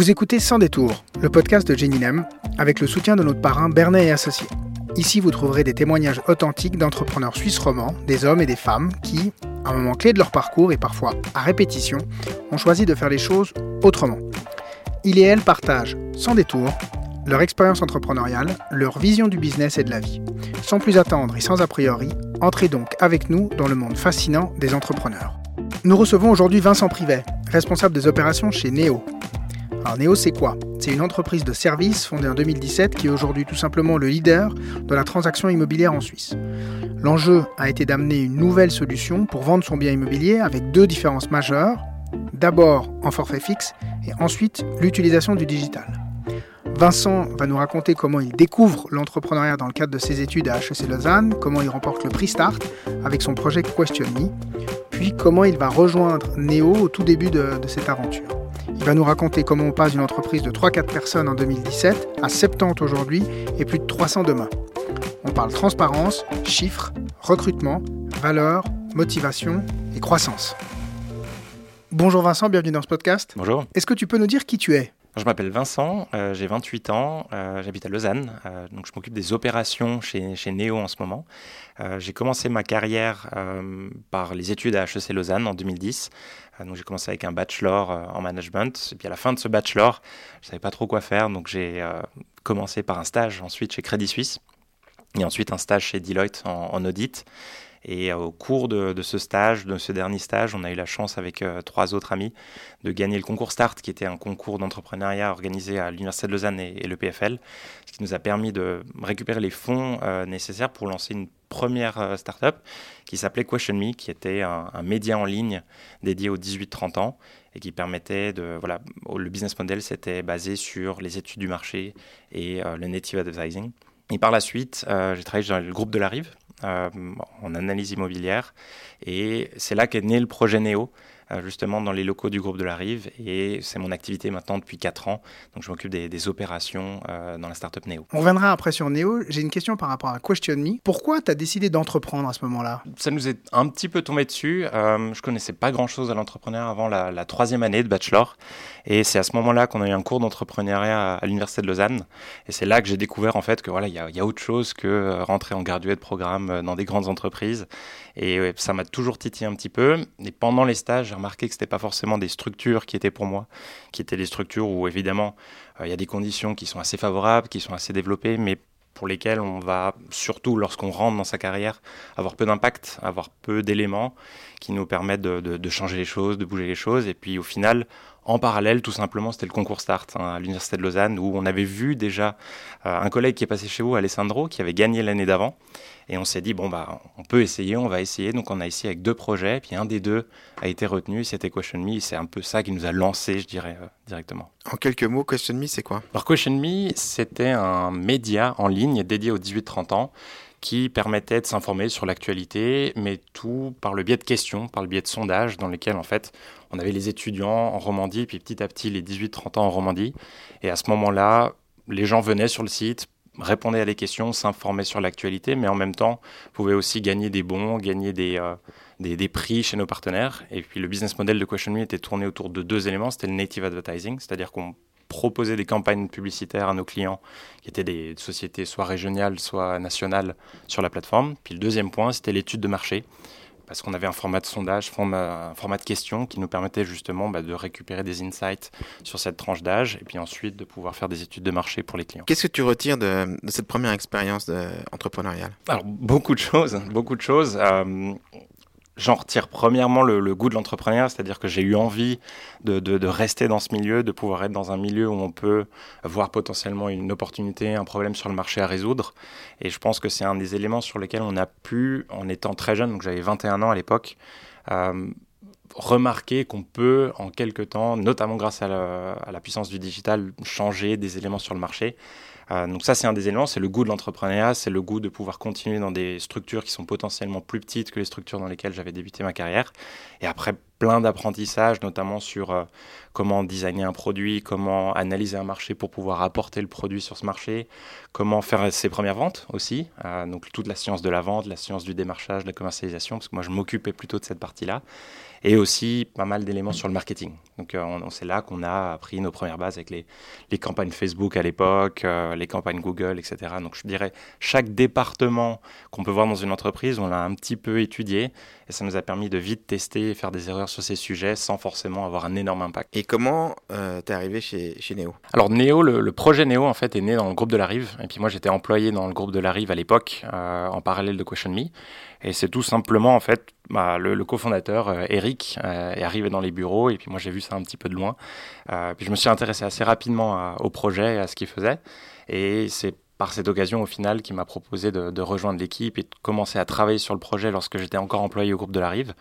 Vous écoutez Sans détour, le podcast de Jenny Nem, avec le soutien de notre parrain Bernet et Associés. Ici, vous trouverez des témoignages authentiques d'entrepreneurs suisses romans, des hommes et des femmes qui, à un moment clé de leur parcours et parfois à répétition, ont choisi de faire les choses autrement. Il et elle partagent, sans détour, leur expérience entrepreneuriale, leur vision du business et de la vie. Sans plus attendre et sans a priori, entrez donc avec nous dans le monde fascinant des entrepreneurs. Nous recevons aujourd'hui Vincent Privet, responsable des opérations chez Neo. Alors Neo c'est quoi? C'est une entreprise de services fondée en 2017 qui est aujourd'hui tout simplement le leader de la transaction immobilière en Suisse. L'enjeu a été d'amener une nouvelle solution pour vendre son bien immobilier avec deux différences majeures. D'abord en forfait fixe et ensuite l'utilisation du digital. Vincent va nous raconter comment il découvre l'entrepreneuriat dans le cadre de ses études à HEC Lausanne, comment il remporte le prix Start avec son projet Question Me, puis comment il va rejoindre Neo au tout début de, de cette aventure. Il va nous raconter comment on passe d'une entreprise de 3-4 personnes en 2017 à 70 aujourd'hui et plus de 300 demain. On parle transparence, chiffres, recrutement, valeur, motivation et croissance. Bonjour Vincent, bienvenue dans ce podcast. Bonjour. Est-ce que tu peux nous dire qui tu es? Je m'appelle Vincent, euh, j'ai 28 ans, euh, j'habite à Lausanne, euh, donc je m'occupe des opérations chez, chez Neo en ce moment. J'ai commencé ma carrière par les études à HEC Lausanne en 2010. Euh, donc j'ai commencé avec un bachelor euh, en management, et puis à la fin de ce bachelor, je savais pas trop quoi faire, donc j'ai euh, commencé par un stage ensuite chez Crédit Suisse, et ensuite un stage chez Deloitte en, audit. Et euh, au cours de, ce stage, de ce dernier stage, on a eu la chance avec trois autres amis de gagner le concours Start, qui était un concours d'entrepreneuriat organisé à l'Université de Lausanne et, le PFL, ce qui nous a permis de récupérer les fonds nécessaires pour lancer une première euh, start-up qui s'appelait Question Me, qui était un, média en ligne dédié aux 18-30 ans et qui permettait de voilà le business model c'était basé sur les études du marché et euh, le native advertising. Et par la suite, euh, j'ai travaillé dans le groupe de la Rive, en analyse immobilière. Et c'est là qu'est né le projet euh, justement dans les locaux du groupe de la Rive. Et c'est mon activité maintenant depuis 4 ans. Donc je m'occupe des, des, opérations euh, dans la startup Néo. On reviendra après sur Néo. J'ai une question par rapport à Question Me. Pourquoi tu as décidé d'entreprendre à ce moment-là? Ça nous est un petit peu tombé dessus. Euh, je connaissais pas grand-chose à l'entrepreneur avant la, la, troisième année de bachelor. Et c'est à ce moment-là qu'on a eu un cours d'entrepreneuriat à, à l'Université de Lausanne. Et c'est là que j'ai découvert en fait que voilà, il y, y, a autre chose que euh, rentrer en gradué de programme dans des grandes entreprises. Et ça m'a toujours titillé un petit peu. Et pendant les stages, j'ai remarqué que c'était pas forcément des structures qui étaient pour moi, qui étaient des structures où évidemment il euh, y a des conditions qui sont assez favorables, qui sont assez développées, mais pour lesquelles on va, surtout lorsqu'on rentre dans sa carrière, avoir peu d'impact, avoir peu d'éléments qui nous permettent de, changer les choses, de bouger les choses. Et puis au final, en parallèle, tout simplement, c'était le concours Start hein, à l'Université de Lausanne, où on avait vu déjà euh, un collègue qui est passé chez vous, Alessandro, qui avait gagné l'année d'avant. Et on s'est dit, bon, bah, on peut essayer, on va essayer. Donc on a essayé avec deux projets, et puis un des deux a été retenu, c'était Question Me. C'est un peu ça qui nous a lancé, je dirais, euh, directement. En quelques mots, Question Me, c'est quoi? Alors Question Me, c'était un média en ligne dédié aux 18-30 ans qui permettait de s'informer sur l'actualité, mais tout par le biais de questions, par le biais de sondages, dans lesquels en fait on avait les étudiants en Romandie, puis petit à petit les 18-30 ans en Romandie. Et à ce moment-là, les gens venaient sur le site, répondaient à des questions, s'informaient sur l'actualité, mais en même temps pouvaient aussi gagner des bons, gagner des, euh, des, des, prix chez nos partenaires. Et puis le business model de Question Me était tourné autour de deux éléments, c'était le native advertising, c'est-à-dire qu'on proposer des campagnes publicitaires à nos clients qui étaient des sociétés soit régionales, soit nationales sur la plateforme. Puis le deuxième point, c'était l'étude de marché parce qu'on avait un format de sondage, un format de questions qui nous permettait justement bah, de récupérer des insights sur cette tranche d'âge et puis ensuite de pouvoir faire des études de marché pour les clients. Qu'est-ce que tu retires de, de cette première expérience entrepreneuriale? Alors beaucoup de choses, beaucoup de choses. Euh, j'en retire premièrement le, goût de l'entrepreneuriat, c'est-à-dire que j'ai eu envie de, rester dans ce milieu, de pouvoir être dans un milieu où on peut voir potentiellement une opportunité, un problème sur le marché à résoudre. Et je pense que c'est un des éléments sur lesquels on a pu, en étant très jeune, donc j'avais 21 ans à l'époque, euh, remarquer qu'on peut, en quelque temps, notamment grâce à la, puissance du digital, changer des éléments sur le marché. Euh, donc ça, c'est un des éléments, c'est le goût de l'entrepreneuriat, c'est le goût de pouvoir continuer dans des structures qui sont potentiellement plus petites que les structures dans lesquelles j'avais débuté ma carrière. Et après, plein d'apprentissages, notamment sur euh, comment designer un produit, comment analyser un marché pour pouvoir apporter le produit sur ce marché, comment faire ses premières ventes aussi, euh, donc toute la science de la vente, la science du démarchage, de la commercialisation, parce que moi je m'occupais plutôt de cette partie-là, et aussi pas mal d'éléments sur le marketing. Donc euh, on, c'est là qu'on a appris nos premières bases avec les, les campagnes Facebook à l'époque, euh, les campagnes Google, etc. Donc je dirais chaque département qu'on peut voir dans une entreprise, on l'a un petit peu étudié et ça nous a permis de vite tester et faire des erreurs sur ces sujets sans forcément avoir un énorme impact. Et comment euh, t'es arrivé chez, chez Neo? Alors Neo, le, projet Neo en fait est né dans le groupe de la Rive et puis moi j'étais employé dans le groupe de la Rive à l'époque en parallèle de Question Me et c'est tout simplement en fait bah, le, cofondateur euh, Eric euh, est arrivé dans les bureaux et puis moi j'ai vu ça un petit peu de loin. Euh, puis je me suis intéressé assez rapidement au projet et à ce qu'il faisait. Et c'est par cette occasion, au final, qui m'a proposé de, rejoindre l'équipe et de commencer à travailler sur le projet lorsque j'étais encore employé au groupe de la Rive.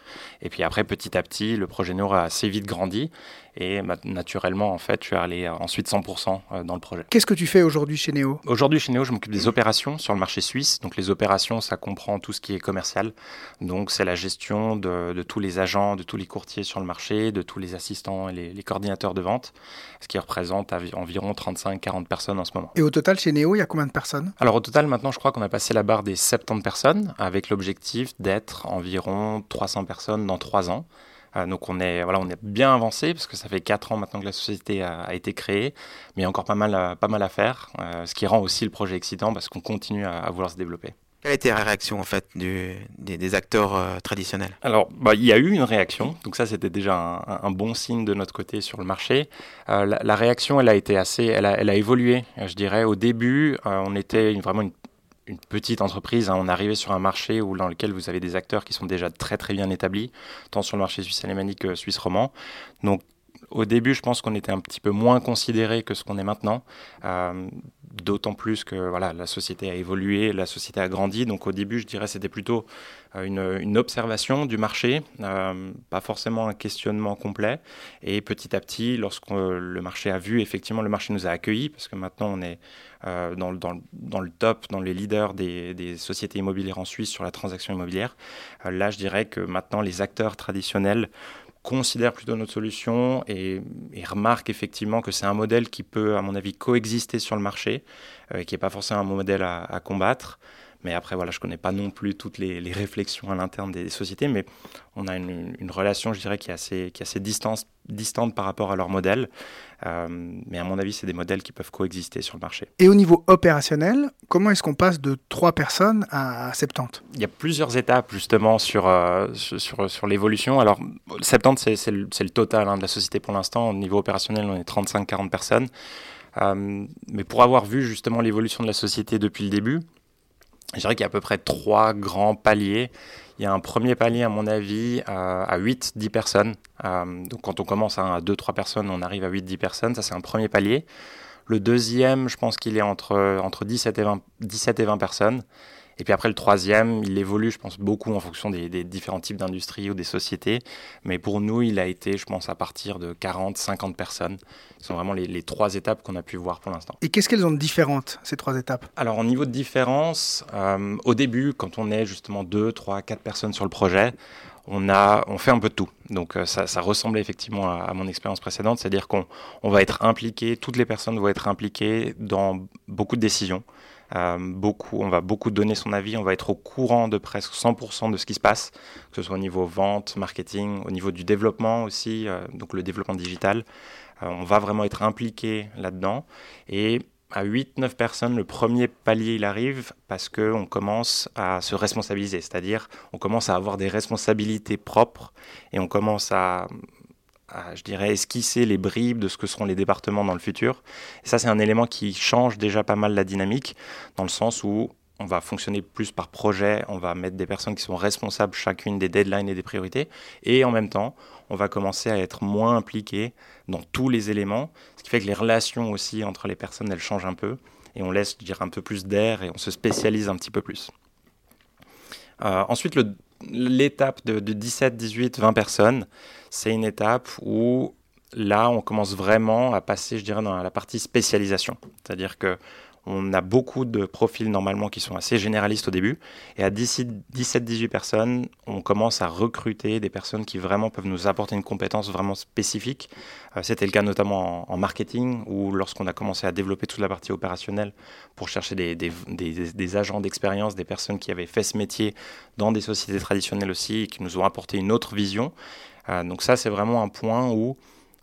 Et puis après, petit à petit, le projet Neo a assez vite grandi. Et naturellement, en fait, je suis allé ensuite 100% euh, dans le projet. Qu'est-ce que tu fais aujourd'hui chez Neo? Aujourd'hui, chez Neo, je m'occupe des opérations sur le marché suisse. Donc, les opérations, ça comprend tout ce qui est commercial. Donc, c'est la gestion de, tous les agents, de tous les courtiers sur le marché, de tous les assistants et les, coordinateurs de vente, ce qui représente environ 35-40 personnes en ce moment. Et au total, chez Neo, il y a combien de personnes? Alors, au total, maintenant, je crois qu'on a passé la barre des 70 personnes avec l'objectif d'être environ 300 personnes dans 3 ans. Euh, donc on est, voilà, on est bien avancé parce que ça fait 4 ans maintenant que la société a, été créée, mais il y a encore pas mal, à, pas mal à faire, euh, ce qui rend aussi le projet excitant parce qu'on continue à, vouloir se développer. Quelle a été la réaction en fait du, des, acteurs euh, traditionnels? Alors, bah, il y a eu une réaction, donc ça c'était déjà un, bon signe de notre côté sur le marché. la, réaction, elle a été assez, elle a, elle a évolué, je dirais. Au début, on était vraiment une une petite entreprise, hein, on arrivait sur un marché où, dans lequel vous avez des acteurs qui sont déjà très très bien établis, tant sur le marché suisse alémanique que suisse roman. Donc au début, je pense qu'on était un petit peu moins considéré que ce qu'on est maintenant. Euh, d'autant plus que voilà, la société a évolué, la société a grandi. Donc au début, je dirais c'était plutôt euh, une, observation du marché, euh, pas forcément un questionnement complet. Et petit à petit, lorsque le marché a vu, effectivement, le marché nous a accueillis, parce que maintenant on est dans, dans, le top, dans les leaders des, des, sociétés immobilières en Suisse sur la transaction immobilière. là, je dirais que maintenant les acteurs traditionnels considère plutôt notre solution et, remarque effectivement que c'est un modèle qui peut, à mon avis, coexister sur le marché, euh, qui n'est pas forcément un modèle à combattre. Mais après, voilà, je ne connais pas non plus toutes les, réflexions à l'interne des, sociétés, mais on a une, relation, je dirais, qui est assez, qui est assez distante, distante par rapport à leur modèle. Euh, mais à mon avis, c'est des modèles qui peuvent coexister sur le marché. Et au niveau opérationnel, comment est-ce qu'on passe de 3 personnes à 70 Il y a plusieurs étapes justement sur, euh, sur, sur l'évolution. Alors, 70, c'est le, le, total hein, de la société pour l'instant. Au niveau opérationnel, on est 35-40 personnes. Euh, mais pour avoir vu justement l'évolution de la société depuis le début, je dirais qu'il y a à peu près trois grands paliers. Il y a un premier palier, à mon avis, à 8-10 personnes. Euh, donc quand on commence à 2-3 personnes, on arrive à 8-10 personnes. Ça, c'est un premier palier. Le deuxième, je pense qu'il est entre, entre 17, et 20, 17 et 20 personnes. Et puis après, le troisième, il évolue, je pense, beaucoup en fonction des, différents types d'industries ou des sociétés. Mais pour nous, il a été, je pense, à partir de 40, 50 personnes. Ce sont vraiment les, trois étapes qu'on a pu voir pour l'instant. Et qu'est-ce qu'elles ont de différentes, ces trois étapes? Alors, au niveau de différence, euh, au début, quand on est justement 2, 3, 4 personnes sur le projet, on, a, on fait un peu de tout. Donc euh, ça, ça ressemblait effectivement à, à mon expérience précédente, c'est-à-dire qu'on on va être impliqué, toutes les personnes vont être impliquées dans beaucoup de décisions. Euh, beaucoup, on va beaucoup donner son avis, on va être au courant de presque 100% de ce qui se passe, que ce soit au niveau vente, marketing, au niveau du développement aussi, euh, donc le développement digital. Euh, on va vraiment être impliqué là-dedans. Et à 8-9 personnes, le premier palier, il arrive parce qu'on commence à se responsabiliser, c'est-à-dire on commence à avoir des responsabilités propres et on commence à, je dirais, esquisser les bribes de ce que seront les départements dans le futur. Et ça, c'est un élément qui change déjà pas mal la dynamique, dans le sens où on va fonctionner plus par projet, on va mettre des personnes qui sont responsables chacune des deadlines et des priorités, et en même temps, on va commencer à être moins impliqué dans tous les éléments, ce qui fait que les relations aussi entre les personnes, elles changent un peu, et on laisse, je dirais, un peu plus d'air, et on se spécialise un petit peu plus. Euh, ensuite, l'étape de, de 17, 18, 20 personnes, c'est une étape où là, on commence vraiment à passer, je dirais, dans la partie spécialisation. C'est-à-dire que on a beaucoup de profils normalement qui sont assez généralistes au début. Et à 17-18 personnes, on commence à recruter des personnes qui vraiment peuvent nous apporter une compétence vraiment spécifique. Euh, c'était le cas notamment en, marketing, ou lorsqu'on a commencé à développer toute la partie opérationnelle pour chercher des, agents d'expérience, des personnes qui avaient fait ce métier dans des sociétés traditionnelles aussi, et qui nous ont apporté une autre vision. Euh, donc ça, c'est vraiment un point où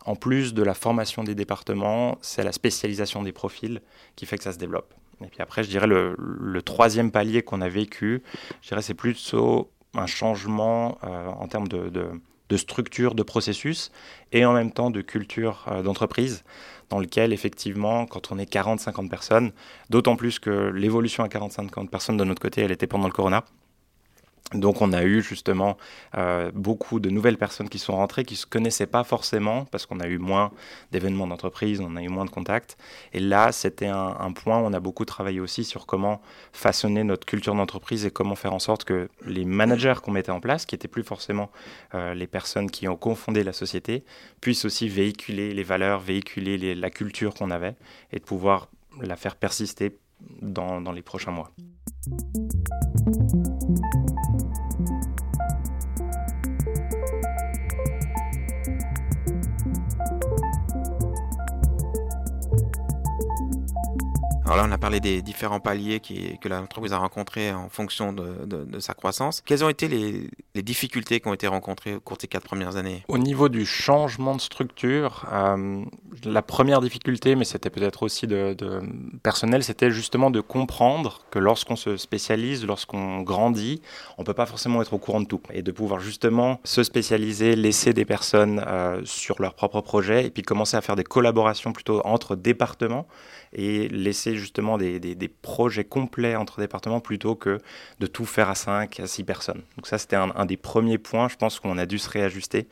en plus de la formation des départements, c'est la spécialisation des profils qui fait que ça se développe. Et puis après, je dirais le, troisième palier qu'on a vécu, je dirais c'est plutôt un changement euh, en termes de, structure, de processus et en même temps de culture euh, d'entreprise dans lequel effectivement, quand on est 40-50 personnes, d'autant plus que l'évolution à 40-50 personnes de notre côté, elle était pendant le corona. Donc on a eu justement euh, beaucoup de nouvelles personnes qui sont rentrées, qui ne se connaissaient pas forcément, parce qu'on a eu moins d'événements d'entreprise, on a eu moins de contacts. Et là, c'était un, point où on a beaucoup travaillé aussi sur comment façonner notre culture d'entreprise et comment faire en sorte que les managers qu'on mettait en place, qui n'étaient plus forcément euh, les personnes qui ont confondé la société, puissent aussi véhiculer les valeurs, véhiculer la culture qu'on avait et de pouvoir la faire persister dans, dans les prochains mois. Alors là, on a parlé des différents paliers qui, que l'entreprise a rencontrés en fonction de, de, sa croissance. Quelles ont été les, les, difficultés qui ont été rencontrées au cours de ces quatre premières années? Au niveau du changement de structure, euh, la première difficulté, mais c'était peut-être aussi de, de personnel, c'était justement de comprendre que lorsqu'on se spécialise, lorsqu'on grandit, on peut pas forcément être au courant de tout. Et de pouvoir justement se spécialiser, laisser des personnes euh, sur leur propre projet et puis commencer à faire des collaborations plutôt entre départements et laisser justement des, des, projets complets entre départements plutôt que de tout faire à 5, à 6 personnes. Donc ça, c'était un, un, des premiers points, je pense qu'on a dû se réajuster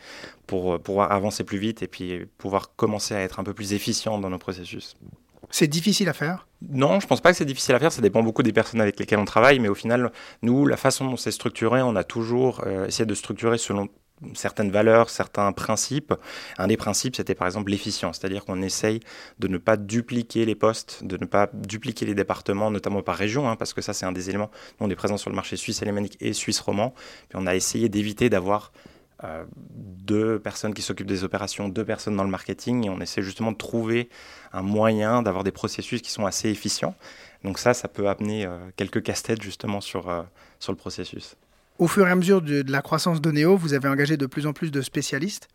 pour euh, pouvoir avancer plus vite et puis pouvoir commencer à être un peu plus efficient dans nos processus. C'est difficile à faire? Non, je pense pas que c'est difficile à faire. Ça dépend beaucoup des personnes avec lesquelles on travaille. Mais au final, nous, la façon dont c'est structuré, on a toujours euh, essayé de structurer selon certaines valeurs, certains principes. Un des principes, c'était par exemple l'efficience, c'est-à-dire qu'on essaye de ne pas dupliquer les postes, de ne pas dupliquer les départements, notamment par région, hein, parce que ça c'est un des éléments. on est présent sur le marché suisse alémanique et suisse roman, puis on a essayé d'éviter d'avoir euh, deux personnes qui s'occupent des opérations, deux personnes dans le marketing, et on essaie justement de trouver un moyen d'avoir des processus qui sont assez efficients. Donc ça, ça peut amener euh, quelques casse-têtes justement sur, euh, sur le processus. Au fur et à mesure de, la croissance de Neo, vous avez engagé de plus en plus de spécialistes.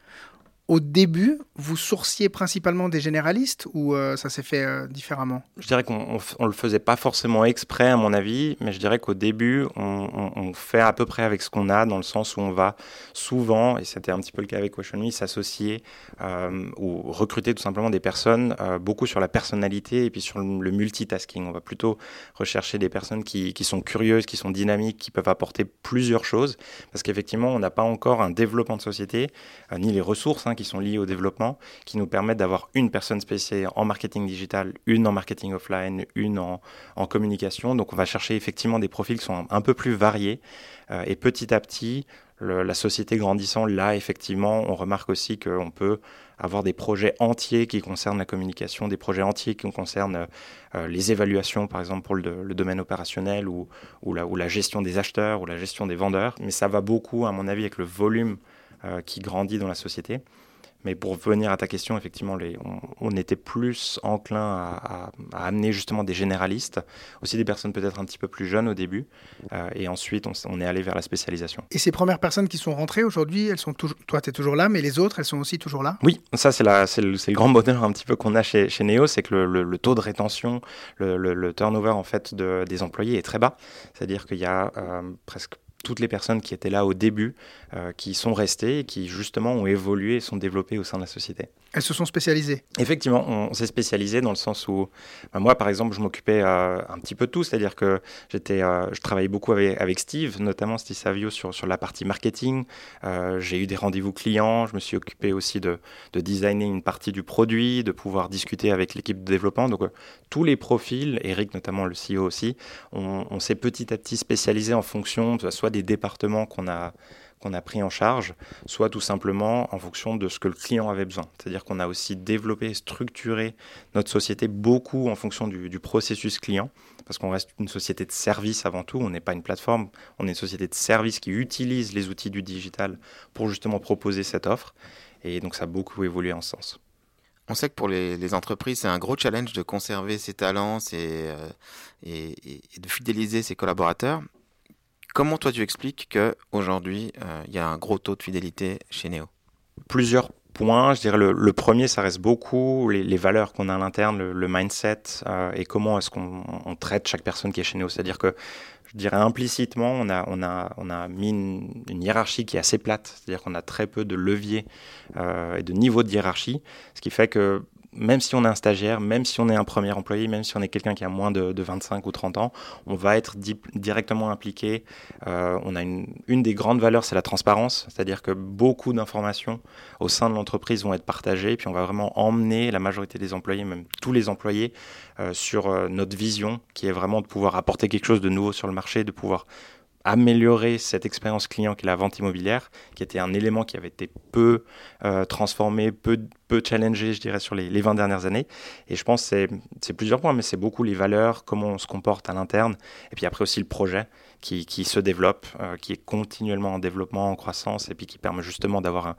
Au début, vous sourciez principalement des généralistes ou euh, ça s'est fait euh, différemment? Je dirais qu'on ne le faisait pas forcément exprès, à mon avis, mais je dirais qu'au début, on, fait à peu près avec ce qu'on a, dans le sens où on va souvent, et c'était un petit peu le cas avec Me, s'associer euh, ou recruter tout simplement des personnes beaucoup sur la personnalité et puis sur le, multitasking. On va plutôt rechercher des personnes qui, qui, sont curieuses, qui sont dynamiques, qui peuvent apporter plusieurs choses, parce qu'effectivement, on n'a pas encore un développement de société, ni les ressources hein, qui sont liés au développement, qui nous permettent d'avoir une personne spécialisée en marketing digital, une en marketing offline, une en, communication. Donc on va chercher effectivement des profils qui sont un, peu plus variés. Euh, et petit à petit, la société grandissant, là, effectivement, on remarque aussi qu'on peut avoir des projets entiers qui concernent la communication, des projets entiers qui concernent euh, les évaluations, par exemple, pour le, domaine opérationnel ou, la, gestion des acheteurs ou la gestion des vendeurs. Mais ça va beaucoup, à mon avis, avec le volume euh, qui grandit dans la société. Mais pour revenir à ta question, effectivement, les, on, était plus enclin à, amener justement des généralistes, aussi des personnes peut-être un petit peu plus jeunes au début, euh, et ensuite on, est allé vers la spécialisation. Et ces premières personnes qui sont rentrées aujourd'hui, elles sont toujours, toi tu es toujours là, mais les autres, elles sont aussi toujours là? Oui, ça c'est, la, c'est, le, c'est le grand bonheur un petit peu qu'on a chez, chez Neo, c'est que le, le, taux de rétention, le, turnover en fait de, des employés est très bas, c'est-à-dire qu'il y a euh, presque toutes les personnes qui étaient là au début, euh, qui sont restées et qui justement ont évolué et sont développées au sein de la société. Elles se sont spécialisées Effectivement, on, s'est spécialisé dans le sens où, bah, moi par exemple, je m'occupais euh, un petit peu de tout, c'est-à-dire que j'étais, euh, je travaillais beaucoup avec, Steve, notamment Steve Savio sur, sur la partie marketing. j'ai eu des rendez-vous clients, je me suis occupé aussi de, de designer une partie du produit, de pouvoir discuter avec l'équipe de développement. Donc tous les profils, Eric notamment le CEO aussi, on, on s'est petit à petit spécialisé en fonction soit des départements qu'on a qu'on a pris en charge, soit tout simplement en fonction de ce que le client avait besoin. C'est-à-dire qu'on a aussi développé structuré notre société beaucoup en fonction du, processus client, parce qu'on reste une société de service avant tout, on n'est pas une plateforme, on est une société de service qui utilise les outils du digital pour justement proposer cette offre, et donc ça a beaucoup évolué en ce sens. On sait que pour les, entreprises, c'est un gros challenge de conserver ses talents euh, et, de fidéliser ses collaborateurs. Comment toi tu expliques qu'aujourd'hui, euh, il y a un gros taux de fidélité chez Neo? Plusieurs points. Je dirais le, premier, ça reste beaucoup les, valeurs qu'on a à l'interne, le, mindset euh, et comment est-ce qu'on traite chaque personne qui est chez Neo. C'est-à-dire que je dirais implicitement, on a, on a, on a mis une, hiérarchie qui est assez plate, c'est-à-dire qu'on a très peu de leviers euh, et de niveau de hiérarchie, ce qui fait que même si on est un stagiaire, même si on est un premier employé, même si on est quelqu'un qui a moins de, 25 ou 30 ans, on va être directement impliqué. Euh, on a une, des grandes valeurs, c'est la transparence, c'est-à-dire que beaucoup d'informations au sein de l'entreprise vont être partagées, puis on va vraiment emmener la majorité des employés, même tous les employés, euh, sur euh, notre vision, qui est vraiment de pouvoir apporter quelque chose de nouveau sur le marché, de pouvoir améliorer cette expérience client qui est la vente immobilière, qui était un élément qui avait été peu transformé, peu, peu challengé, je dirais, sur les, les 20 dernières années. Et je pense que c'est plusieurs points, mais c'est beaucoup les valeurs, comment on se comporte à l'interne, et puis après aussi le projet qui, qui se développe, euh, qui est continuellement en développement, en croissance, et puis qui permet justement d'avoir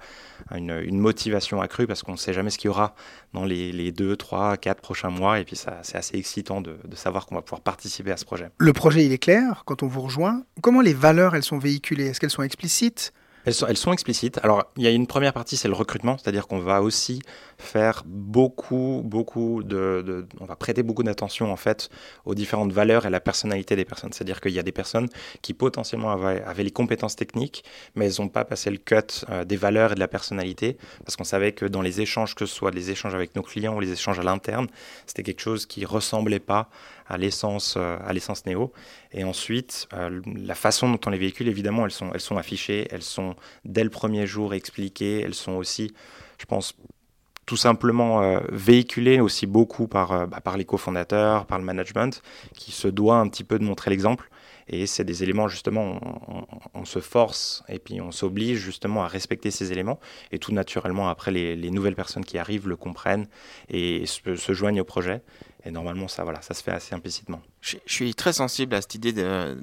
une, motivation accrue, parce qu'on ne sait jamais ce qu'il y aura dans les, les 2, 3, 4 prochains mois, et puis c'est assez excitant de, de savoir qu'on va pouvoir participer à ce projet. Le projet, il est clair quand on vous rejoint. Comment les valeurs, elles sont véhiculées? Est-ce qu'elles sont explicites? Elles sont, explicites. Alors, il y a une première partie, c'est le recrutement, c'est-à-dire qu'on va aussi faire beaucoup, beaucoup de, on va prêter beaucoup d'attention en fait aux différentes valeurs et à la personnalité des personnes. C'est-à-dire qu'il y a des personnes qui potentiellement avaient, avaient les compétences techniques, mais elles n'ont pas passé le cut euh, des valeurs et de la personnalité, parce qu'on savait que dans les échanges, que ce soit les échanges avec nos clients ou les échanges à l'interne, c'était quelque chose qui ressemblait pas à l'essence euh, à l'essence néo. Et ensuite, euh, la façon dont on les véhicule, évidemment, elles sont, elles sont affichées, elles sont dès le premier jour expliquées, elles sont aussi, je pense, tout simplement euh, véhiculées aussi beaucoup par, bah, par les cofondateurs, par le management, qui se doit un petit peu de montrer l'exemple. Et c'est des éléments, justement, on, se force et puis on s'oblige justement à respecter ces éléments. Et tout naturellement, après, les, nouvelles personnes qui arrivent le comprennent et se joignent au projet. Et normalement, ça, voilà, ça se fait assez implicitement. Je, suis très sensible à cette idée de,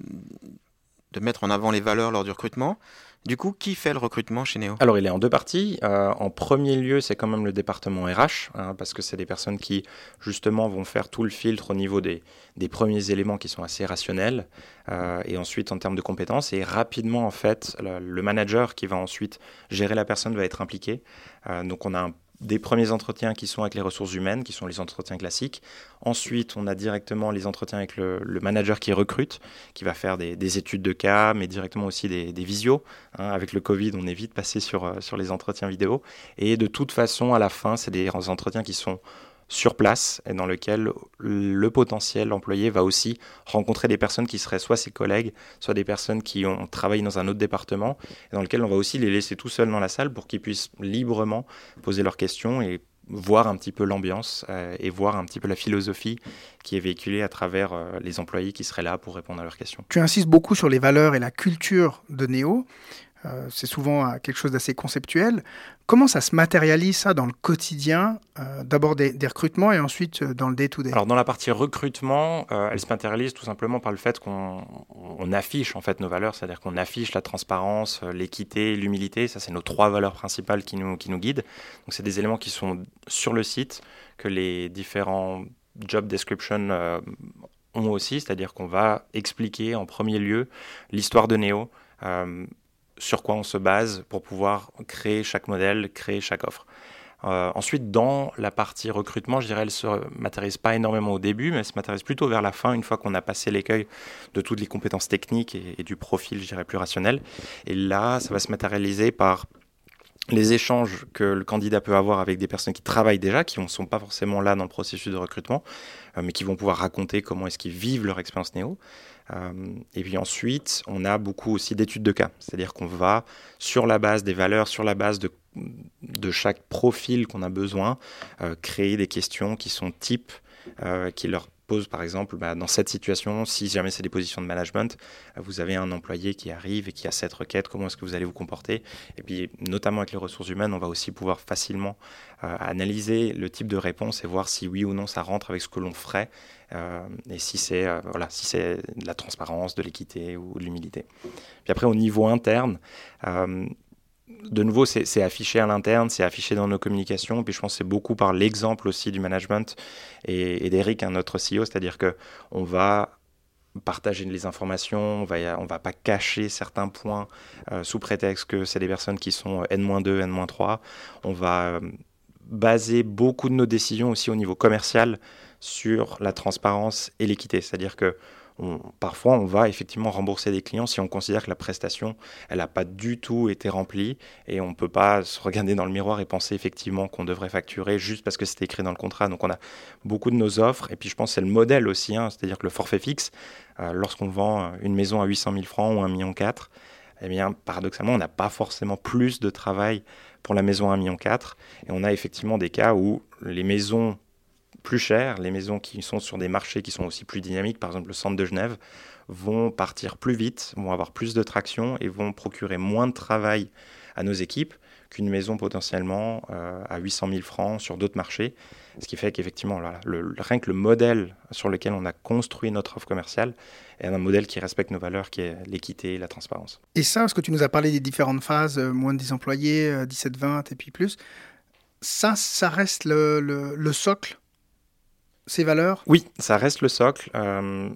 de mettre en avant les valeurs lors du recrutement. Du coup, qui fait le recrutement chez Neo? Alors, il est en deux parties. Euh, en premier lieu, c'est quand même le département RH, hein, parce que c'est des personnes qui, justement, vont faire tout le filtre au niveau des, des premiers éléments qui sont assez rationnels, euh, et ensuite en termes de compétences. Et rapidement, en fait, le, manager qui va ensuite gérer la personne va être impliqué. Euh, donc, on a un des premiers entretiens qui sont avec les ressources humaines, qui sont les entretiens classiques. Ensuite, on a directement les entretiens avec le, manager qui recrute, qui va faire des, études de cas, mais directement aussi des, visios. Hein. avec le Covid, on est vite passé sur, euh, sur les entretiens vidéo. Et de toute façon, à la fin, c'est des entretiens qui sont sur place et dans lequel le potentiel employé va aussi rencontrer des personnes qui seraient soit ses collègues, soit des personnes qui ont travaillé dans un autre département, et dans lequel on va aussi les laisser tout seuls dans la salle pour qu'ils puissent librement poser leurs questions et voir un petit peu l'ambiance euh, et voir un petit peu la philosophie qui est véhiculée à travers euh, les employés qui seraient là pour répondre à leurs questions. Tu insistes beaucoup sur les valeurs et la culture de Néo. Euh, c'est souvent quelque chose d'assez conceptuel. Comment ça se matérialise ça dans le quotidien euh, D'abord des, recrutements et ensuite euh, dans le day-to-day? Alors dans la partie recrutement, elle se matérialise tout simplement par le fait qu'on affiche en fait nos valeurs, c'est-à-dire qu'on affiche la transparence, l'équité, l'humilité. Ça c'est nos trois valeurs principales qui nous, qui nous guident. Donc c'est des éléments qui sont sur le site que les différents job descriptions ont aussi, c'est-à-dire qu'on va expliquer en premier lieu l'histoire de Neo sur quoi on se base pour pouvoir créer chaque modèle, créer chaque offre. Euh, ensuite, dans la partie recrutement, je dirais, elle se matérialise pas énormément au début, mais elle se matérialise plutôt vers la fin, une fois qu'on a passé l'écueil de toutes les compétences techniques et, du profil, je dirais, plus rationnel. Et là, ça va se matérialiser par les échanges que le candidat peut avoir avec des personnes qui travaillent déjà, qui ne sont pas forcément là dans le processus de recrutement, euh, mais qui vont pouvoir raconter comment est-ce qu'ils vivent leur expérience néo. Euh, et puis ensuite, on a beaucoup aussi d'études de cas, c'est-à-dire qu'on va, sur la base des valeurs, sur la base de, chaque profil qu'on a besoin, euh, créer des questions qui sont types, qui leur pose par exemple, bah, dans cette situation, si jamais c'est des positions de management, vous avez un employé qui arrive et qui a cette requête, comment est-ce que vous allez vous comporter? Et puis, notamment avec les ressources humaines, on va aussi pouvoir facilement analyser le type de réponse et voir si oui ou non ça rentre avec ce que l'on ferait et si c'est voilà, si c'est de la transparence, de l'équité ou de l'humilité. Puis après, au niveau interne, de nouveau, c'est affiché à l'interne, c'est affiché dans nos communications. Puis je pense que c'est beaucoup par l'exemple aussi du management et, d'Eric, hein, notre CEO, c'est-à-dire que on va partager les informations, on va, on va pas cacher certains points euh, sous prétexte que c'est des personnes qui sont N-2, N-3. On va euh, baser beaucoup de nos décisions aussi au niveau commercial sur la transparence et l'équité, c'est-à-dire que parfois, on va effectivement rembourser des clients si on considère que la prestation, elle n'a pas du tout été remplie et on ne peut pas se regarder dans le miroir et penser effectivement qu'on devrait facturer juste parce que c'était écrit dans le contrat. Donc, on a beaucoup de nos offres et puis je pense que c'est le modèle aussi, hein, c'est-à-dire que le forfait fixe, euh, lorsqu'on vend une maison à 800 000 francs ou 1,4 million, eh bien, paradoxalement, on n'a pas forcément plus de travail pour la maison à 1,4 million. Et on a effectivement des cas où les maisons plus chères, les maisons qui sont sur des marchés qui sont aussi plus dynamiques, par exemple le centre de Genève, vont partir plus vite, vont avoir plus de traction et vont procurer moins de travail à nos équipes qu'une maison potentiellement euh, à 800 000 francs sur d'autres marchés. Ce qui fait qu'effectivement, le, rien que le modèle sur lequel on a construit notre offre commerciale est un modèle qui respecte nos valeurs, qui est l'équité et la transparence. Et ça, parce que tu nous as parlé des différentes phases, euh, moins de 10 employés, 17-20 euh, et puis plus, ça, ça reste le socle ces valeurs? Oui, ça reste le socle. Euh,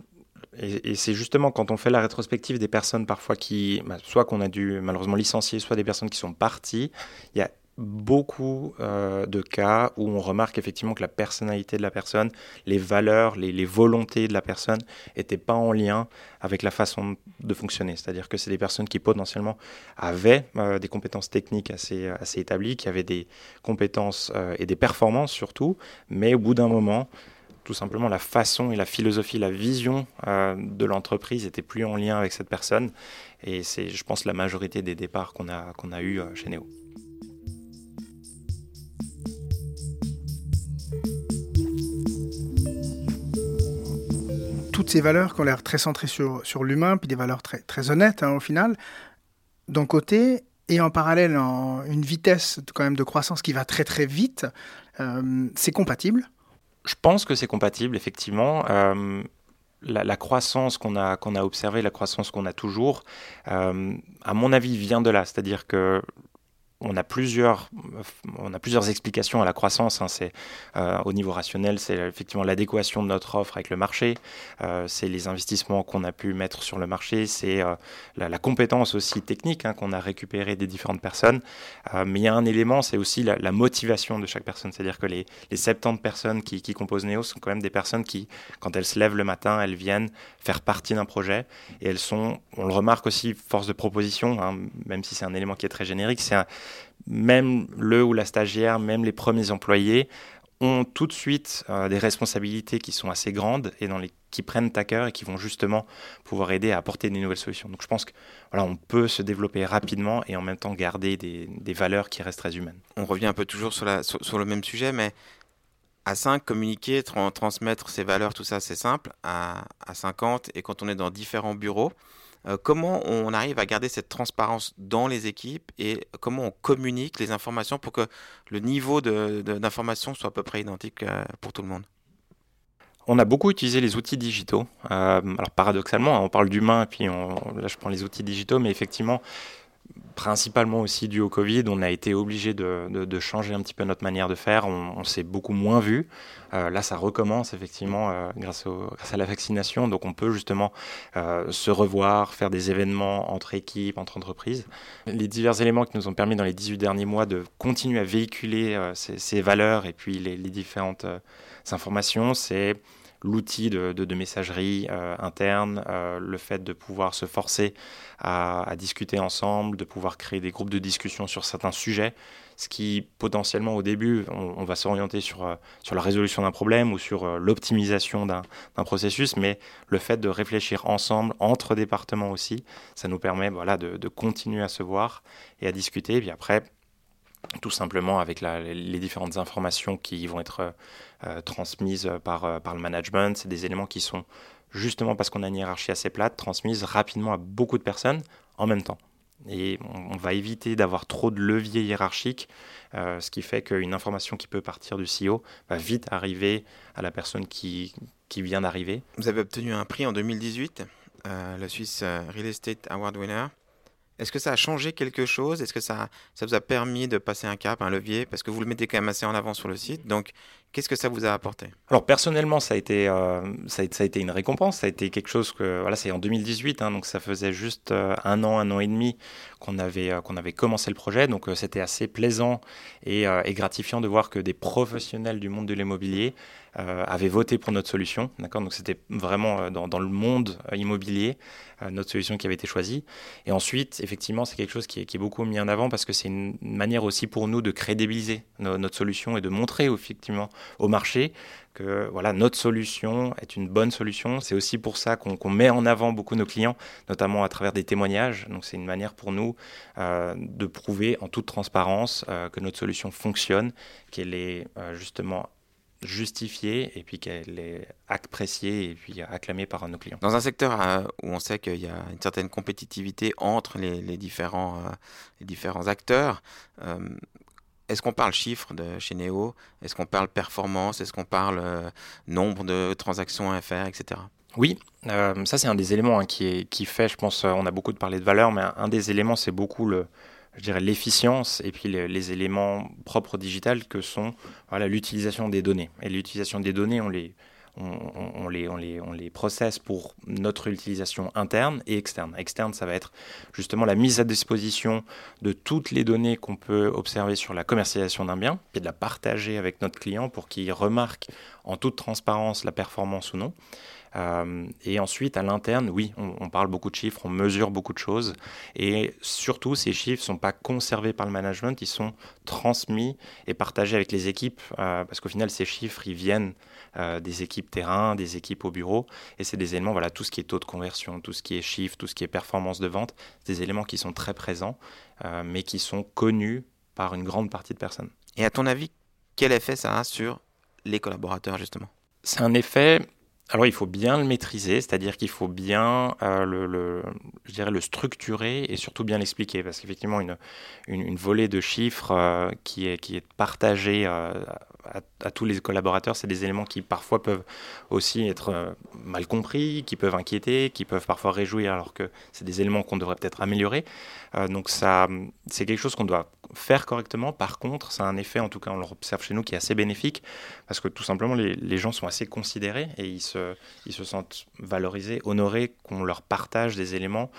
et, c'est justement quand on fait la rétrospective des personnes parfois qui, bah, soit qu'on a dû malheureusement licencier, soit des personnes qui sont parties, il y a beaucoup euh, de cas où on remarque effectivement que la personnalité de la personne, les valeurs, les, volontés de la personne n'étaient pas en lien avec la façon de fonctionner. C'est-à-dire que c'est des personnes qui potentiellement avaient euh, des compétences techniques assez, assez établies, qui avaient des compétences et des performances surtout, mais au bout d'un moment, tout simplement la façon et la philosophie, la vision euh, de l'entreprise était plus en lien avec cette personne. Et c'est, je pense, la majorité des départs qu'on a, qu'on eu euh, chez Neo. Toutes ces valeurs qui ont l'air très centrées sur, l'humain, puis des valeurs très, très honnêtes hein, au final, d'un côté, et en parallèle une vitesse quand même de croissance qui va très très vite, euh, c'est compatible je pense que c'est compatible, effectivement. Euh, la, croissance qu'on a, observée, la croissance qu'on a toujours, euh, à mon avis, vient de là. C'est-à-dire que on a plusieurs, on a plusieurs explications à la croissance. Hein. C'est euh, au niveau rationnel, c'est effectivement l'adéquation de notre offre avec le marché, euh, c'est les investissements qu'on a pu mettre sur le marché, c'est euh, la, compétence aussi technique hein, qu'on a récupérée des différentes personnes. mais il y a un élément, c'est aussi la, motivation de chaque personne. C'est-à-dire que les, les 70 personnes qui, composent Neo sont quand même des personnes qui, quand elles se lèvent le matin, elles viennent faire partie d'un projet et elles sont, on le remarque aussi, force de proposition, hein, même si c'est un élément qui est très générique, c'est même le ou la stagiaire, même les premiers employés ont tout de suite euh, des responsabilités qui sont assez grandes et qui prennent à cœur et qui vont justement pouvoir aider à apporter des nouvelles solutions. Donc je pense que voilà, on peut se développer rapidement et en même temps garder des, valeurs qui restent très humaines. On revient un peu toujours sur, le même sujet, mais à 5, communiquer, transmettre ses valeurs, tout ça, c'est simple. À, à 50, et quand on est dans différents bureaux, euh, comment on arrive à garder cette transparence dans les équipes et comment on communique les informations pour que le niveau d'information soit à peu près identique euh, pour tout le monde? On a beaucoup utilisé les outils digitaux. Euh, alors paradoxalement, on parle d'humain, puis là je prends les outils digitaux, mais effectivement, principalement aussi dû au Covid, on a été obligé de, changer un petit peu notre manière de faire. On, s'est beaucoup moins vu. Euh, là, ça recommence effectivement euh, grâce, à la vaccination. Donc, on peut justement euh, se revoir, faire des événements entre équipes, entre entreprises. Les divers éléments qui nous ont permis dans les 18 derniers mois de continuer à véhiculer ces, valeurs et puis les, les différentes informations, c'est l'outil de, messagerie euh, interne, euh, le fait de pouvoir se forcer à, discuter ensemble, de pouvoir créer des groupes de discussion sur certains sujets, ce qui potentiellement au début, on, va s'orienter sur, euh, sur la résolution d'un problème ou sur l'optimisation d'un processus, mais le fait de réfléchir ensemble, entre départements aussi, ça nous permet voilà, de, de continuer à se voir et à discuter. Et puis après, tout simplement avec les différentes informations qui vont être transmises par, par le management. C'est des éléments qui sont, justement parce qu'on a une hiérarchie assez plate, transmises rapidement à beaucoup de personnes en même temps. Et on, va éviter d'avoir trop de leviers hiérarchiques, euh, ce qui fait qu'une information qui peut partir du CEO va vite arriver à la personne qui, qui vient d'arriver. Vous avez obtenu un prix en 2018, euh, le Swiss euh, Real Estate Award Winner. Est-ce que ça a changé quelque chose? Est-ce que ça, vous a permis de passer un cap, un levier? Parce que vous le mettez quand même assez en avant sur le site. Qu'est-ce que ça vous a apporté? Alors, personnellement, ça a, été, euh, ça, a, été une récompense. Ça a été quelque chose que. Voilà, c'est en 2018, hein, donc ça faisait juste euh, un an, un an et demi qu'on avait, euh, qu'on avait commencé le projet. Donc, c'était assez plaisant et, gratifiant de voir que des professionnels du monde de l'immobilier avaient voté pour notre solution. D'accord? Donc, c'était vraiment dans, le monde immobilier notre solution qui avait été choisie. Et ensuite, effectivement, c'est quelque chose qui est, beaucoup mis en avant parce que c'est une manière aussi pour nous de crédibiliser notre solution et de montrer effectivement au marché que voilà, notre solution est une bonne solution. C'est aussi pour ça qu'on met en avant beaucoup nos clients, notamment à travers des témoignages. Donc c'est une manière pour nous euh, de prouver en toute transparence euh, que notre solution fonctionne, qu'elle est euh, justement justifiée et puis qu'elle est appréciée et puis acclamée par nos clients. Dans un secteur où on sait qu'il y a une certaine compétitivité entre les, différents, les différents acteurs, est-ce qu'on parle chiffres de chez Neo? Est-ce qu'on parle performance? Est-ce qu'on parle nombre de transactions à faire, etc. Oui, ça c'est un des éléments hein, qui, fait, je pense, on a beaucoup de parlé de valeur, mais un des éléments c'est beaucoup le, je l'efficience et puis les, éléments propres au digital que sont l'utilisation des données. Et l'utilisation des données, on les, on, les, on, les, on les processe pour notre utilisation interne et externe. Externe, ça va être justement la mise à disposition de toutes les données qu'on peut observer sur la commercialisation d'un bien, et de la partager avec notre client pour qu'il remarque en toute transparence la performance ou non. Euh, et ensuite, à l'interne, oui, on, parle beaucoup de chiffres, on mesure beaucoup de choses. Et surtout, ces chiffres ne sont pas conservés par le management, ils sont transmis et partagés avec les équipes. Euh, parce qu'au final, ces chiffres, ils viennent euh, des équipes terrain, des équipes au bureau. Et c'est des éléments, voilà, tout ce qui est taux de conversion, tout ce qui est chiffre, tout ce qui est performance de vente, des éléments qui sont très présents, mais qui sont connus par une grande partie de personnes. Et à ton avis, quel effet ça a sur les collaborateurs, justement? C'est un effet alors il faut bien le maîtriser, c'est-à-dire qu'il faut bien euh, le, je dirais le structurer et surtout bien l'expliquer, parce qu'effectivement une, une, volée de chiffres euh, qui, est, qui est partagée euh, à, tous les collaborateurs, c'est des éléments qui parfois peuvent aussi être euh, mal compris, qui peuvent inquiéter, qui peuvent parfois réjouir, alors que c'est des éléments qu'on devrait peut-être améliorer. Euh, donc ça, c'est quelque chose qu'on doit faire correctement. Par contre, ça a un effet, en tout cas on l'observe chez nous, qui est assez bénéfique, parce que tout simplement les, les gens sont assez considérés et ils se, ils se sentent valorisés, honorés, qu'on leur partage des éléments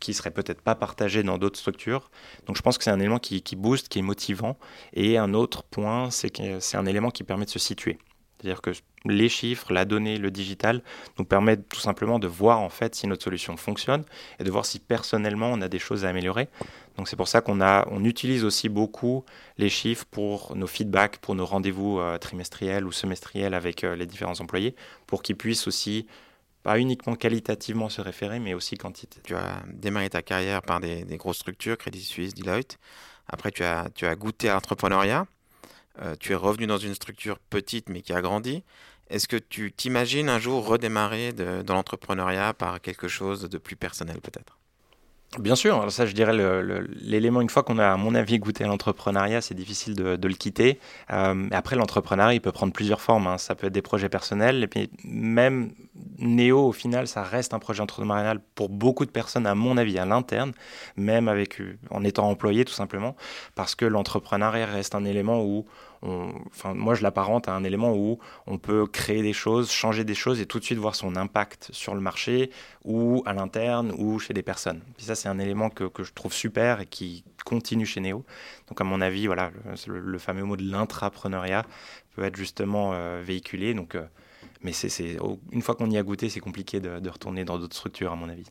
qui serait peut-être pas partagé dans d'autres structures. Donc je pense que c'est un élément qui, booste, qui est motivant. Et un autre point, c'est que c'est un élément qui permet de se situer. C'est-à-dire que les chiffres, la donnée, le digital nous permettent tout simplement de voir en fait si notre solution fonctionne et de voir si personnellement on a des choses à améliorer. Donc c'est pour ça qu'on on utilise aussi beaucoup les chiffres pour nos feedbacks, pour nos rendez-vous euh, trimestriels ou semestriels avec euh, les différents employés, pour qu'ils puissent aussi pas uniquement qualitativement se référer, mais aussi quantité. Tu as démarré ta carrière par des, grosses structures, Crédit Suisse, Deloitte. Après, tu as, tu as goûté à l'entrepreneuriat. Euh, tu es revenu dans une structure petite mais qui a grandi. Est-ce que tu t'imagines un jour redémarrer dans l'entrepreneuriat par quelque chose de plus personnel peut-être? Bien sûr, alors ça je dirais l'élément, une fois qu'on a à mon avis goûté à l'entrepreneuriat, c'est difficile de, le quitter. Euh, après l'entrepreneuriat, il peut prendre plusieurs formes, hein. ça peut être des projets personnels, et puis même Néo au final, ça reste un projet entrepreneurial pour beaucoup de personnes à mon avis à l'interne, même avec, en étant employé tout simplement, parce que l'entrepreneuriat reste un élément où enfin, moi je l'apparente à un élément où on peut créer des choses, changer des choses et tout de suite voir son impact sur le marché ou à l'interne ou chez des personnes. Ça c'est un élément que, que, je trouve super et qui continue chez Neo. Donc à mon avis, voilà, le, fameux mot de l'intrapreneuriat peut être justement euh, véhiculé. Donc, euh, mais c'est, une fois qu'on y a goûté, c'est compliqué de, de retourner dans d'autres structures à mon avis.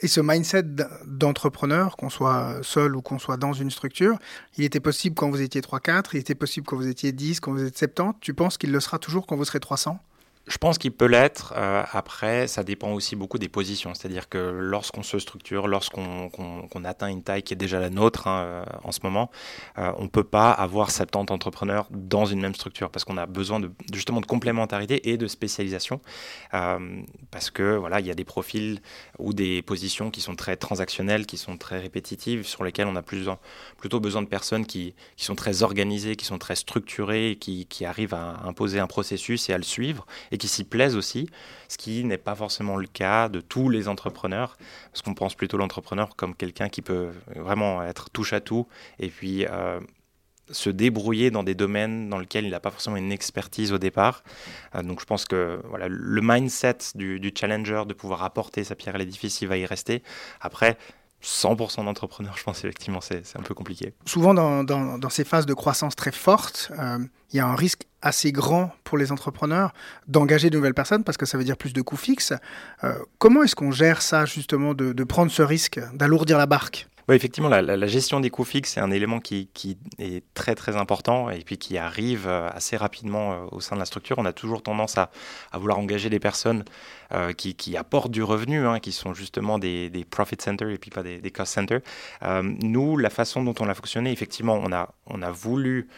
Et ce mindset d'entrepreneur, qu'on soit seul ou qu'on soit dans une structure, il était possible quand vous étiez 3-4, il était possible quand vous étiez 10, quand vous êtes 70. Tu penses qu'il le sera toujours quand vous serez 300 je pense qu'il peut l'être. Euh, après, ça dépend aussi beaucoup des positions. C'est-à-dire que lorsqu'on se structure, lorsqu'on atteint une taille qui est déjà la nôtre hein, euh, en ce moment, euh, on ne peut pas avoir 70 entrepreneurs dans une même structure parce qu'on a besoin de, justement de complémentarité et de spécialisation. parce que voilà, il y a des profils ou des positions qui sont très transactionnelles, qui sont très répétitives, sur lesquelles on a plus, plutôt besoin de personnes qui, sont très organisées, qui sont très structurées, qui, arrivent à imposer un processus et à le suivre qui s'y plaisent aussi, ce qui n'est pas forcément le cas de tous les entrepreneurs, parce qu'on pense plutôt l'entrepreneur comme quelqu'un qui peut vraiment être touche à tout et puis euh, se débrouiller dans des domaines dans lesquels il n'a pas forcément une expertise au départ. Euh, donc je pense que voilà, le mindset du, du, challenger de pouvoir apporter sa pierre à l'édifice, il va y rester. Après, 100% d'entrepreneurs, je pense effectivement c'est un peu compliqué. Souvent dans, ces phases de croissance très fortes, euh, il y a un risque assez grand pour les entrepreneurs d'engager de nouvelles personnes parce que ça veut dire plus de coûts fixes. Euh, comment est-ce qu'on gère ça justement de prendre ce risque d'alourdir la barque? Effectivement, la, gestion des coûts fixes, c'est un élément qui, est très très important et puis qui arrive euh, assez rapidement euh, au sein de la structure. On a toujours tendance à, vouloir engager des personnes euh, qui, apportent du revenu, hein, qui sont justement des, profit centers et puis pas des, cost centers. nous, la façon dont on a fonctionné, effectivement, on a voulu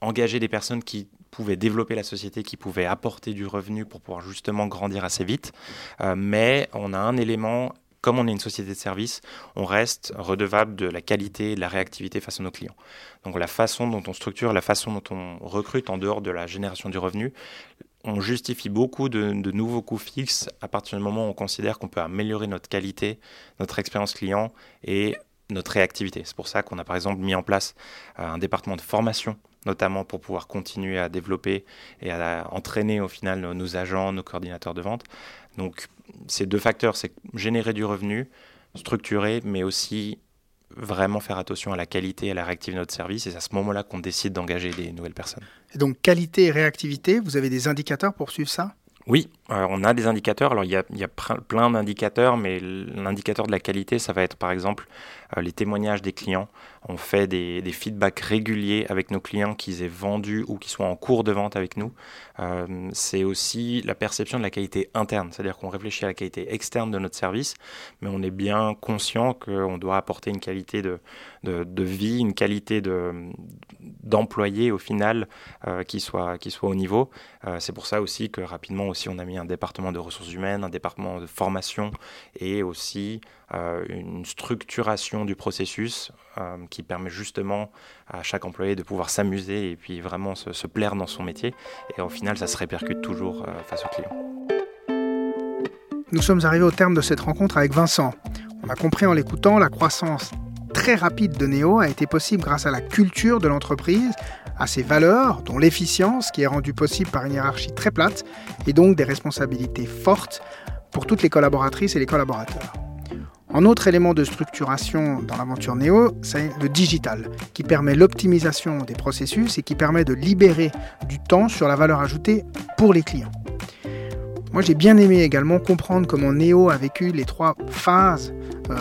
engager des personnes qui pouvaient développer la société, qui pouvaient apporter du revenu pour pouvoir justement grandir assez vite. mais on a un élément comme on est une société de service, on reste redevable de la qualité et de la réactivité face à nos clients. Donc la façon dont on structure, la façon dont on recrute en dehors de la génération du revenu, on justifie beaucoup de, nouveaux coûts fixes à partir du moment où on considère qu'on peut améliorer notre qualité, notre expérience client et notre réactivité. C'est pour ça qu'on a par exemple mis en place euh, un département de formation notamment pour pouvoir continuer à développer et à entraîner au final nos, agents, nos coordinateurs de vente. Donc ces deux facteurs, c'est générer du revenu, structurer, mais aussi vraiment faire attention à la qualité et à la réactivité de notre service. Et c'est à ce moment-là qu'on décide d'engager des nouvelles personnes. Et donc qualité et réactivité, vous avez des indicateurs pour suivre ça? Oui, euh, on a des indicateurs. Alors, il y a, plein d'indicateurs, mais l'indicateur de la qualité, ça va être par exemple euh, les témoignages des clients. On fait des, feedbacks réguliers avec nos clients qu'ils aient vendu ou qui soient en cours de vente avec nous. Euh, c'est aussi la perception de la qualité interne, c'est-à-dire qu'on réfléchit à la qualité externe de notre service, mais on est bien conscient qu'on doit apporter une qualité de, de, vie, une qualité d'employé au final qui, soit, qui soit au niveau. c'est pour ça aussi que rapidement aussi on a mis un département de ressources humaines, un département de formation et aussi euh, une structuration du processus euh, qui permet justement à chaque employé de pouvoir s'amuser et puis vraiment se, plaire dans son métier. Et au final, ça se répercute toujours euh, face aux clients. Nous sommes arrivés au terme de cette rencontre avec Vincent. On a compris en l'écoutant la croissance très rapide de Néo a été possible grâce à la culture de l'entreprise, à ses valeurs, dont l'efficience qui est rendue possible par une hiérarchie très plate et donc des responsabilités fortes pour toutes les collaboratrices et les collaborateurs. Un autre élément de structuration dans l'aventure Néo, c'est le digital, qui permet l'optimisation des processus et qui permet de libérer du temps sur la valeur ajoutée pour les clients. Moi, j'ai bien aimé également comprendre comment Neo a vécu les trois phases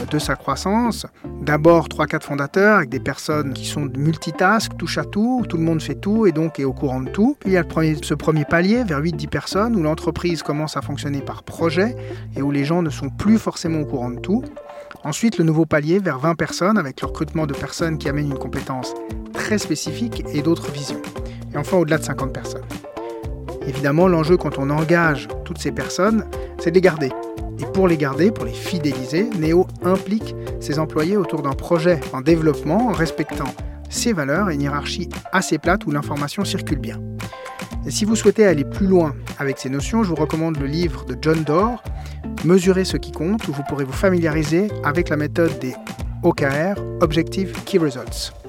de sa croissance. D'abord, 3-4 fondateurs avec des personnes qui sont multitask, touche à tout, tout le monde fait tout et donc est au courant de tout. Puis il y a ce premier palier vers 8-10 personnes où l'entreprise commence à fonctionner par projet et où les gens ne sont plus forcément au courant de tout. Ensuite, le nouveau palier vers 20 personnes avec le recrutement de personnes qui amènent une compétence très spécifique et d'autres visions. Et enfin, au-delà de 50 personnes. Évidemment, l'enjeu quand on engage toutes ces personnes, c'est de les garder. Et pour les garder, pour les fidéliser, Neo implique ses employés autour d'un projet en développement en respectant ses valeurs et une hiérarchie assez plate où l'information circule bien. Et si vous souhaitez aller plus loin avec ces notions, je vous recommande le livre de John Doerr, Mesurer ce qui compte, où vous pourrez vous familiariser avec la méthode des OKR, Objective Key Results.